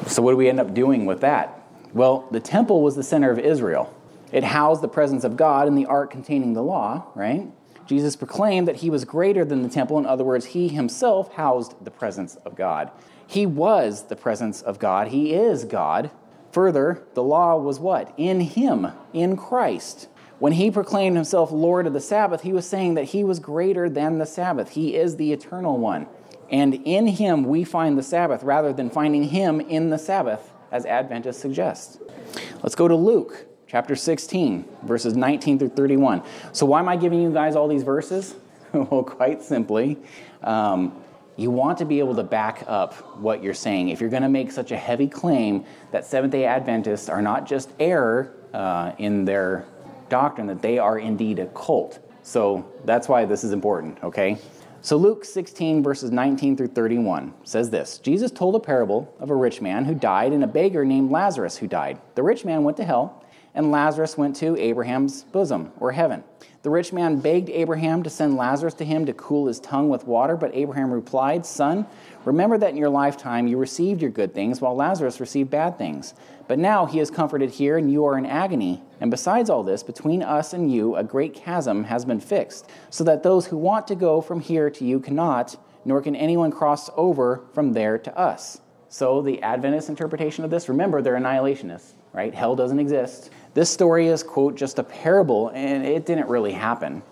So, what do we end up doing with that? Well, the temple was the center of Israel. It housed the presence of God in the ark containing the law, right? Jesus proclaimed that he was greater than the temple. In other words, he himself housed the presence of God. He was the presence of God. He is God. Further, the law was what? In him, in Christ. When he proclaimed himself Lord of the Sabbath, he was saying that he was greater than the Sabbath. He is the eternal one And in him we find the Sabbath rather than finding him in the Sabbath, as Adventists suggest. Let's go to Luke chapter 16, verses 19 through 31. So, why am I giving you guys all these verses? well, quite simply, um, you want to be able to back up what you're saying. If you're going to make such a heavy claim that Seventh day Adventists are not just error uh, in their doctrine, that they are indeed a cult. So, that's why this is important, okay? So Luke 16, verses 19 through 31 says this Jesus told a parable of a rich man who died and a beggar named Lazarus who died. The rich man went to hell, and Lazarus went to Abraham's bosom, or heaven. The rich man begged Abraham to send Lazarus to him to cool his tongue with water, but Abraham replied, Son, remember that in your lifetime you received your good things, while Lazarus received bad things. But now he is comforted here, and you are in agony. And besides all this, between us and you, a great chasm has been fixed, so that those who want to go from here to you cannot, nor can anyone cross over from there to us. So, the Adventist interpretation of this, remember, they're annihilationists, right? Hell doesn't exist. This story is, quote, just a parable, and it didn't really happen.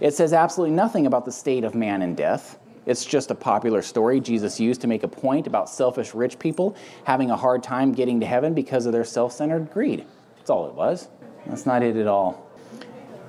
It says absolutely nothing about the state of man in death. It's just a popular story Jesus used to make a point about selfish rich people having a hard time getting to heaven because of their self centered greed. That's all it was. That's not it at all.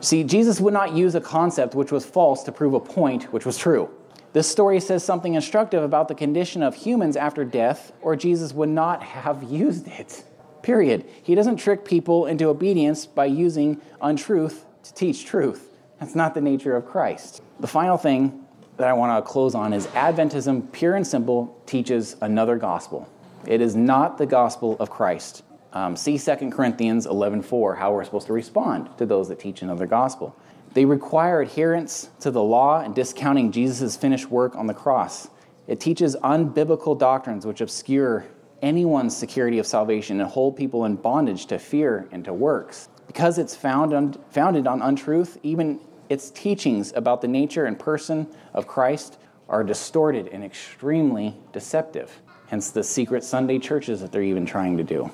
See, Jesus would not use a concept which was false to prove a point which was true. This story says something instructive about the condition of humans after death, or Jesus would not have used it. Period. He doesn't trick people into obedience by using untruth to teach truth. That's not the nature of Christ. The final thing that I want to close on is Adventism, pure and simple, teaches another gospel. It is not the gospel of Christ. Um, see 2 Corinthians 11:4, how we're supposed to respond to those that teach another gospel. They require adherence to the law and discounting Jesus' finished work on the cross. It teaches unbiblical doctrines which obscure anyone's security of salvation and hold people in bondage to fear and to works. Because it's found un- founded on untruth, even its teachings about the nature and person of Christ are distorted and extremely deceptive. Hence the secret Sunday churches that they're even trying to do.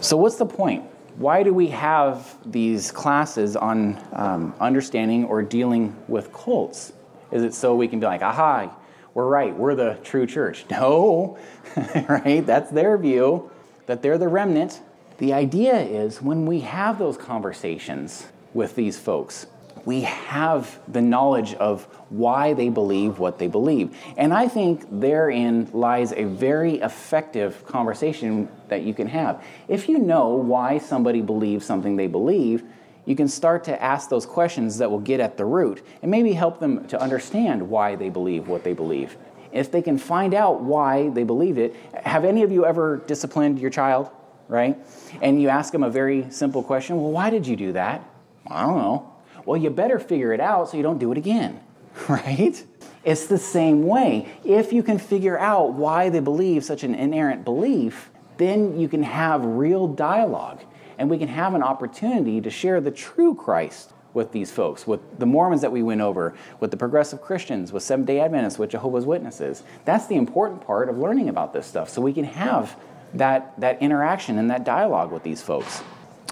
So, what's the point? Why do we have these classes on um, understanding or dealing with cults? Is it so we can be like, aha, we're right, we're the true church? No, right? That's their view, that they're the remnant. The idea is when we have those conversations with these folks, we have the knowledge of why they believe what they believe. And I think therein lies a very effective conversation that you can have. If you know why somebody believes something they believe, you can start to ask those questions that will get at the root and maybe help them to understand why they believe what they believe. If they can find out why they believe it, have any of you ever disciplined your child, right? And you ask them a very simple question, well, why did you do that? I don't know. Well, you better figure it out so you don't do it again, right? It's the same way. If you can figure out why they believe such an inerrant belief, then you can have real dialogue and we can have an opportunity to share the true Christ with these folks, with the Mormons that we went over, with the progressive Christians, with Seventh day Adventists, with Jehovah's Witnesses. That's the important part of learning about this stuff so we can have that, that interaction and that dialogue with these folks.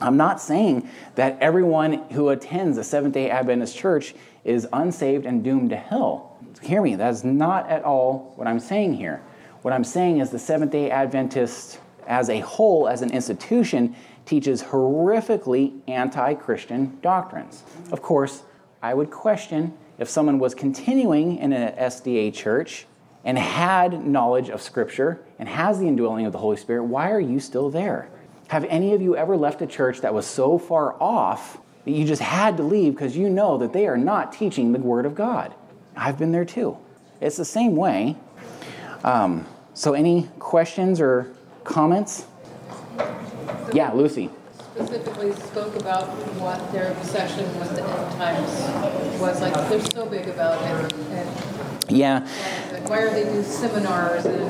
I'm not saying that everyone who attends a Seventh day Adventist church is unsaved and doomed to hell. Hear me, that's not at all what I'm saying here. What I'm saying is the Seventh day Adventist as a whole, as an institution, teaches horrifically anti Christian doctrines. Of course, I would question if someone was continuing in an SDA church and had knowledge of Scripture and has the indwelling of the Holy Spirit, why are you still there? Have any of you ever left a church that was so far off that you just had to leave because you know that they are not teaching the Word of God? I've been there too. It's the same way. Um, so, any questions or comments? Yeah, Lucy. Specifically spoke about what their obsession with the end times was like. They're so big about it. And Yeah, why are they doing seminars and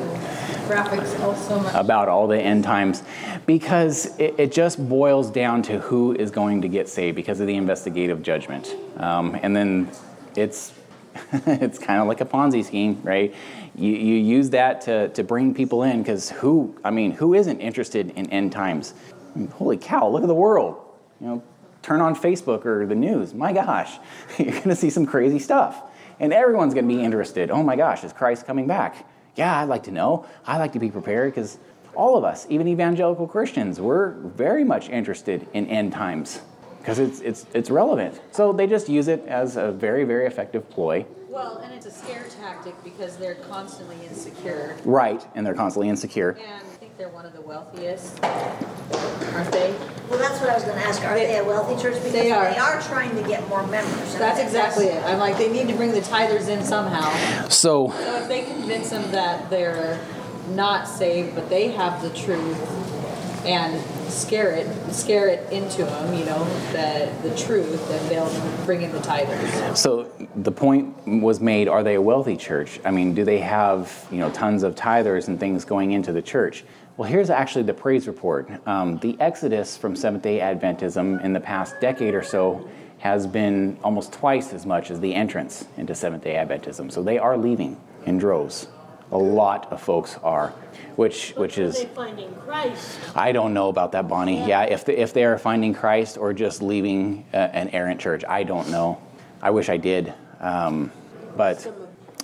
graphics all so much? about all the end times because it, it just boils down to who is going to get saved because of the investigative judgment. Um, and then it's it's kind of like a Ponzi scheme, right? You, you use that to, to bring people in because who, I mean, who isn't interested in end times? I mean, holy cow, look at the world. You know, turn on Facebook or the news. My gosh, you're going to see some crazy stuff. And everyone's going to be interested. Oh my gosh, is Christ coming back? Yeah, I'd like to know. I'd like to be prepared because all of us, even evangelical Christians, we're very much interested in end times because it's, it's, it's relevant. So they just use it as a very, very effective ploy. Well, and it's a scare tactic because they're constantly insecure. Right, and they're constantly insecure. And I think they're one of the wealthiest, aren't they? Well, that's what I was gonna ask, are they a wealthy church? Because They are. they are. are trying to get more members. and That's exactly it. I'm like, they need to bring the tithers in somehow. So, So if they convince them that they're not saved, but they have the truth, and scare it, scare it into them, you know, the the truth, and they'll bring in the tithers. So the point was made: Are they a wealthy church? I mean, do they have you know tons of tithers and things going into the church? Well, here's actually the praise report. Um, the exodus from Seventh Day Adventism in the past decade or so has been almost twice as much as the entrance into Seventh Day Adventism. So they are leaving in droves. A lot of folks are, which which Are is they finding Christ? I don't know about that, Bonnie. Yeah, if they, if they are finding Christ or just leaving uh, an errant church, I don't know. I wish I did, um, but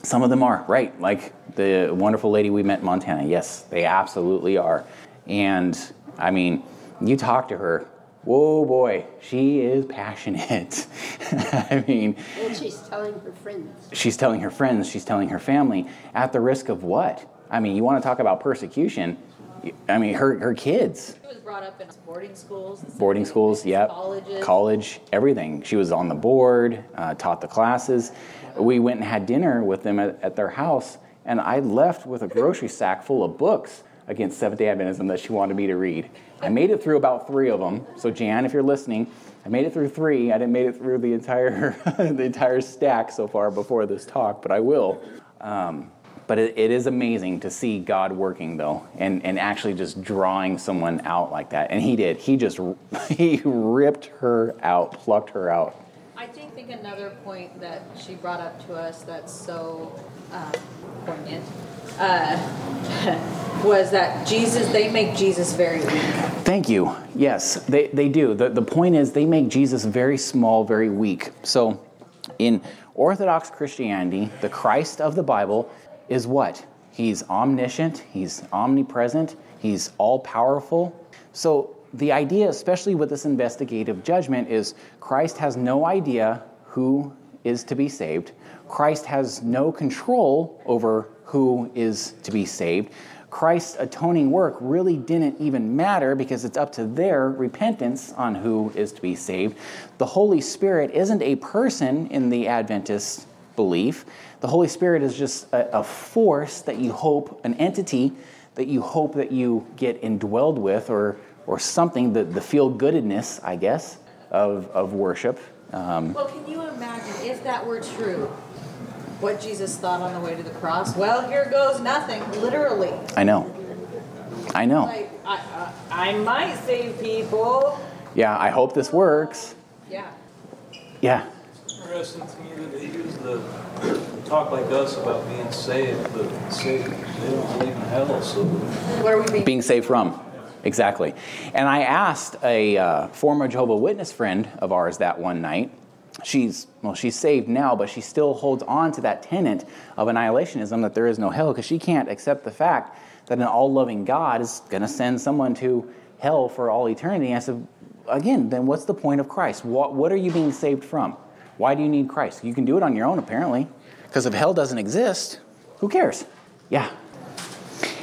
some of them are right. Like the wonderful lady we met in Montana. Yes, they absolutely are. And I mean, you talk to her. Whoa, boy, she is passionate. I mean, And she's telling her friends. she's telling her friends, she's telling her family, at the risk of what? I mean, you want to talk about persecution? I mean, her, her kids, She was brought up in boarding schools. boarding schools, yep, Colleges. college, everything. She was on the board, uh, taught the classes. We went and had dinner with them at, at their house, and I left with a grocery sack full of books against Seventh Day Adventism that she wanted me to read. I made it through about three of them. So, Jan, if you're listening, I made it through three. I didn't make it through the entire the entire stack so far before this talk, but I will. Um, but it, it is amazing to see God working though, and, and actually just drawing someone out like that. And he did. He just he ripped her out, plucked her out. I think, think another point that she brought up to us that's so um, poignant uh, was that Jesus, they make Jesus very weak. Thank you. Yes, they, they do. The, the point is, they make Jesus very small, very weak. So, in Orthodox Christianity, the Christ of the Bible is what? He's omniscient, he's omnipresent, he's all powerful. So, the idea, especially with this investigative judgment, is Christ has no idea who is to be saved. Christ has no control over who is to be saved. Christ's atoning work really didn't even matter because it's up to their repentance on who is to be saved. The Holy Spirit isn't a person in the Adventist belief. The Holy Spirit is just a, a force that you hope, an entity that you hope that you get indwelled with or, or something, the, the feel goodedness, I guess, of, of worship. Um, Well, can you imagine if that were true? What Jesus thought on the way to the cross? Well, here goes nothing, literally. I know. I know. Like, I, I, I might save people. Yeah, I hope this works. Yeah. Yeah. It's Interesting to me that they use the talk like us about being saved, but saved, they don't believe in hell, so What are we being? being saved from. Exactly. And I asked a uh, former Jehovah Witness friend of ours that one night. She's well, she's saved now, but she still holds on to that tenet of annihilationism that there is no hell because she can't accept the fact that an all-loving God is going to send someone to hell for all eternity. I said, again, then what's the point of Christ? What what are you being saved from? Why do you need Christ? You can do it on your own, apparently, because if hell doesn't exist, who cares? Yeah.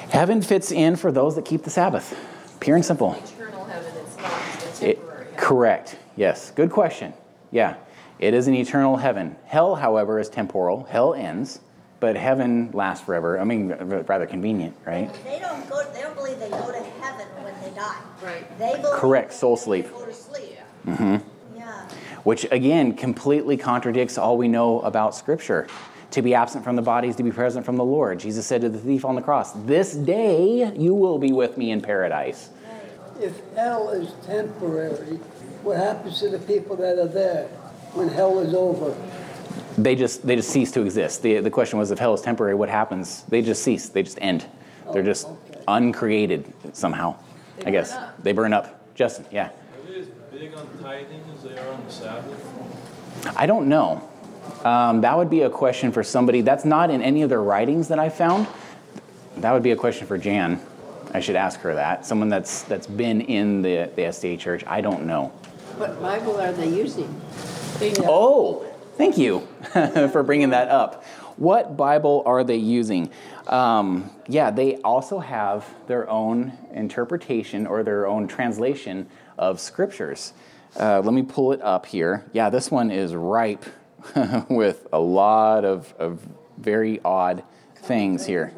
Heaven fits in for those that keep the Sabbath. Pure and simple. Eternal heaven, it's not It- correct. Yes. Good question. Yeah. It is an eternal heaven. Hell, however, is temporal. Hell ends, but heaven lasts forever. I mean, rather convenient, right? They don't go, they don't believe they go to heaven when they die. Right. They believe. Correct, soul they sleep. Go to sleep. Mm-hmm. Yeah. Which, again, completely contradicts all we know about Scripture. To be absent from the body is to be present from the Lord. Jesus said to the thief on the cross, This day you will be with me in paradise. If hell is temporary, what happens to the people that are there when hell is over? They just, they just cease to exist. The, the question was if hell is temporary, what happens? They just cease, they just end. They're oh, just okay. uncreated somehow, I guess. up. They burn up. Justin, yeah. Are they as big on tithing as they are on the Sabbath? I don't know. Um, that would be a question for somebody that's not in any of their writings that I found. That would be a question for Jan. I should ask her that. Someone that's that's been in the, the SDA church. I don't know. What Bible are they using? Oh, thank you for bringing that up. What Bible are they using? Um, yeah, they also have their own interpretation or their own translation of scriptures. Uh, let me pull it up here. Yeah, this one is ripe with a lot of, of very odd things here.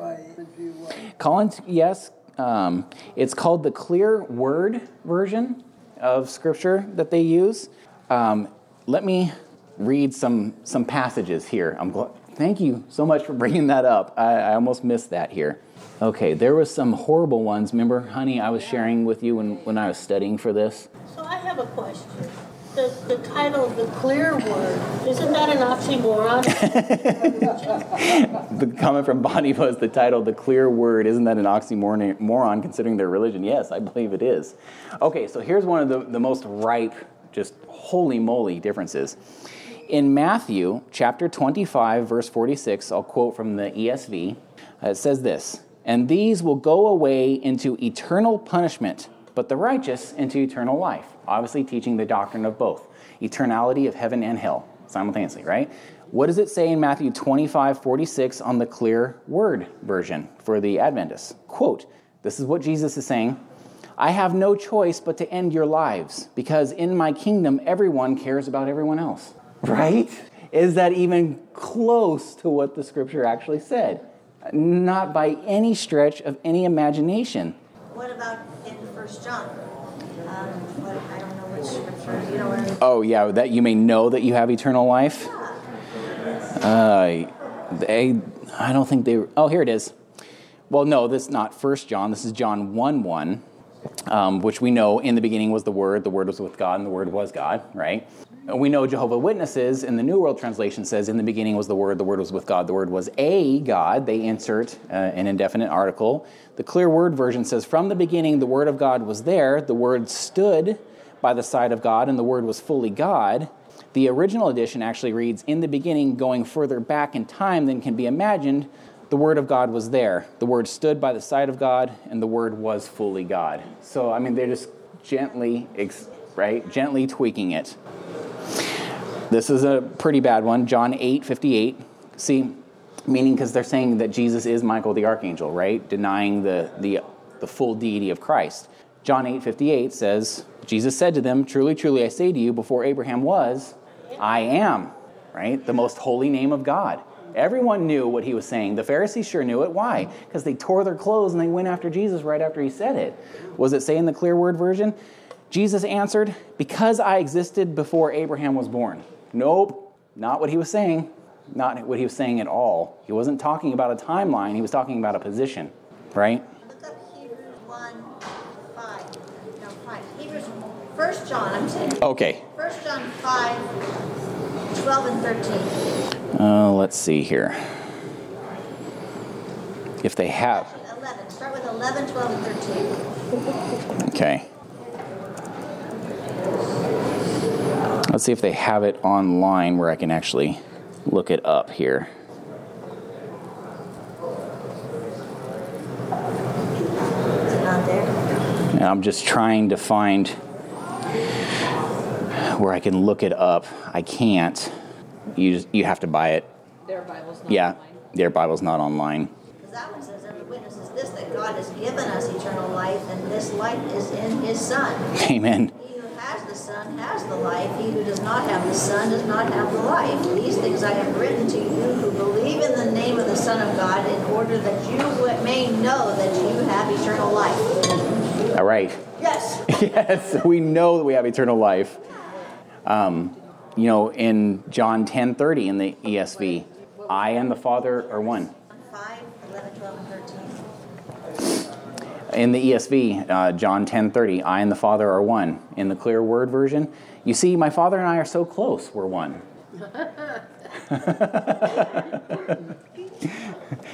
Collins, yes, um, it's called the Clear Word version of Scripture that they use. Um, let me read some some passages here. I'm gl- thank you so much for bringing that up. I, I almost missed that here. Okay, there was some horrible ones. Remember, honey, I was sharing with you when, when I was studying for this. So I have a question. The, the title, The Clear Word, isn't that an oxymoron? The comment from Bonnie was the title, The Clear Word. Isn't that an oxymoron moron considering their religion? Yes, I believe it is. Okay, so here's one of the, the most ripe, just holy moly differences. In Matthew chapter 25, verse 46, I'll quote from the ESV, uh, it says this And these will go away into eternal punishment, but the righteous into eternal life. Obviously, teaching the doctrine of both eternality of heaven and hell simultaneously, right? What does it say in Matthew 25, 46 on the clear word version for the Adventists? Quote, this is what Jesus is saying. I have no choice but to end your lives because in my kingdom, everyone cares about everyone else. Right? Is that even close to what the scripture actually said? Not by any stretch of any imagination. What about in First John? Um, what, I don't know which scripture, you know what I mean? Oh, yeah, that you may know that you have eternal life. Uh, they, I don't think they. Oh, here it is. Well, no, this is not First John. This is John one one, um, which we know in the beginning was the Word. The Word was with God, and the Word was God. Right. We know Jehovah Witnesses in the New World Translation says, "In the beginning was the Word. The Word was with God. The Word was a God." They insert uh, an indefinite article. The Clear Word version says, "From the beginning, the Word of God was there. The Word stood by the side of God, and the Word was fully God." The original edition actually reads, In the beginning, going further back in time than can be imagined, the Word of God was there. The Word stood by the side of God, and the Word was fully God. So, I mean, they're just gently, ex- right, gently tweaking it. This is a pretty bad one, John 8 58. See, meaning because they're saying that Jesus is Michael the Archangel, right? Denying the, the, the full deity of Christ. John 8 58 says, Jesus said to them, Truly, truly, I say to you, before Abraham was, I am, right? The most holy name of God. Everyone knew what he was saying. The Pharisees sure knew it. Why? Because they tore their clothes and they went after Jesus right after he said it. Was it saying the clear word version? Jesus answered, Because I existed before Abraham was born. Nope, not what he was saying. Not what he was saying at all. He wasn't talking about a timeline, he was talking about a position, right? Look up Hebrews 1, 5. No, 5. Hebrews, 1 John, I'm saying. Okay, 1 John 5, 12 and 13. uh, let's see here. If they have. 11. Start with 11, 12, and 13. Okay. Let's see if they have it online where I can actually look it up here. Is it not there? And I'm just trying to find where I can look it up. I can't. You just, you have to buy it. Their Bible's not Yeah, online. their Bible's not online. Because that one says, and the witness is this, that God has given us eternal life, and this life is in his Son. Amen. He who has the Son has the life. He who does not have the Son does not have the life. These things I have written to you who believe in the name of the Son of God, in order that you may know that you have eternal life. All right. Yes. yes, we know that we have eternal life. Um, you know, in John 10:30 in the ESV, I and the Father are one. 5, 11, 12, and 13. In the ESV, uh, John 10:30, I and the Father are one. In the Clear Word version, you see, my Father and I are so close, we're one.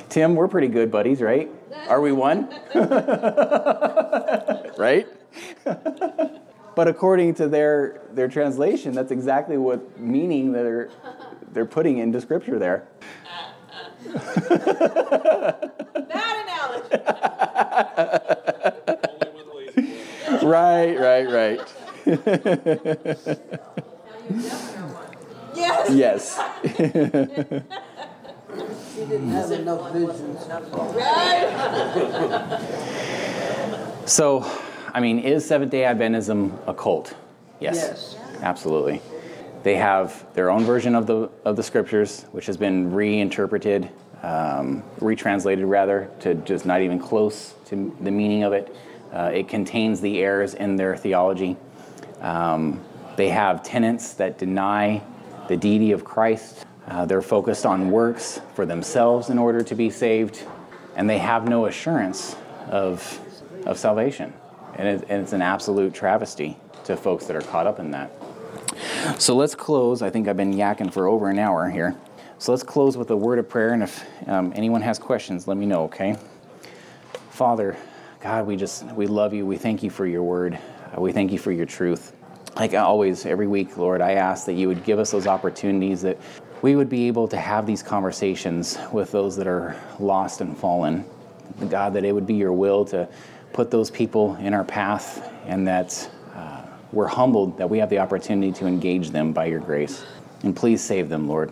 Tim, we're pretty good buddies, right? Are we one? right? but according to their their translation, that's exactly what meaning they're they're putting into scripture there. Bad analogy. Only with lazy boy. Right, right, right. Now you never know one. Yes. Yes. She didn't have enough visions. Right. So, I mean, is Seventh day Adventism a cult? Yes. Yes. Absolutely. They have their own version of the, of the scriptures, which has been reinterpreted, um, retranslated rather, to just not even close to the meaning of it. Uh, it contains the errors in their theology. Um, they have tenets that deny the deity of Christ. Uh, they're focused on works for themselves in order to be saved, and they have no assurance of, of salvation. And, it, and it's an absolute travesty to folks that are caught up in that. So let's close. I think I've been yakking for over an hour here. So let's close with a word of prayer, and if um, anyone has questions, let me know, okay? Father, God, we just, we love you. We thank you for your word. Uh, we thank you for your truth. Like always, every week, Lord, I ask that you would give us those opportunities that we would be able to have these conversations with those that are lost and fallen. God, that it would be your will to put those people in our path and that uh, we're humbled that we have the opportunity to engage them by your grace. And please save them, Lord.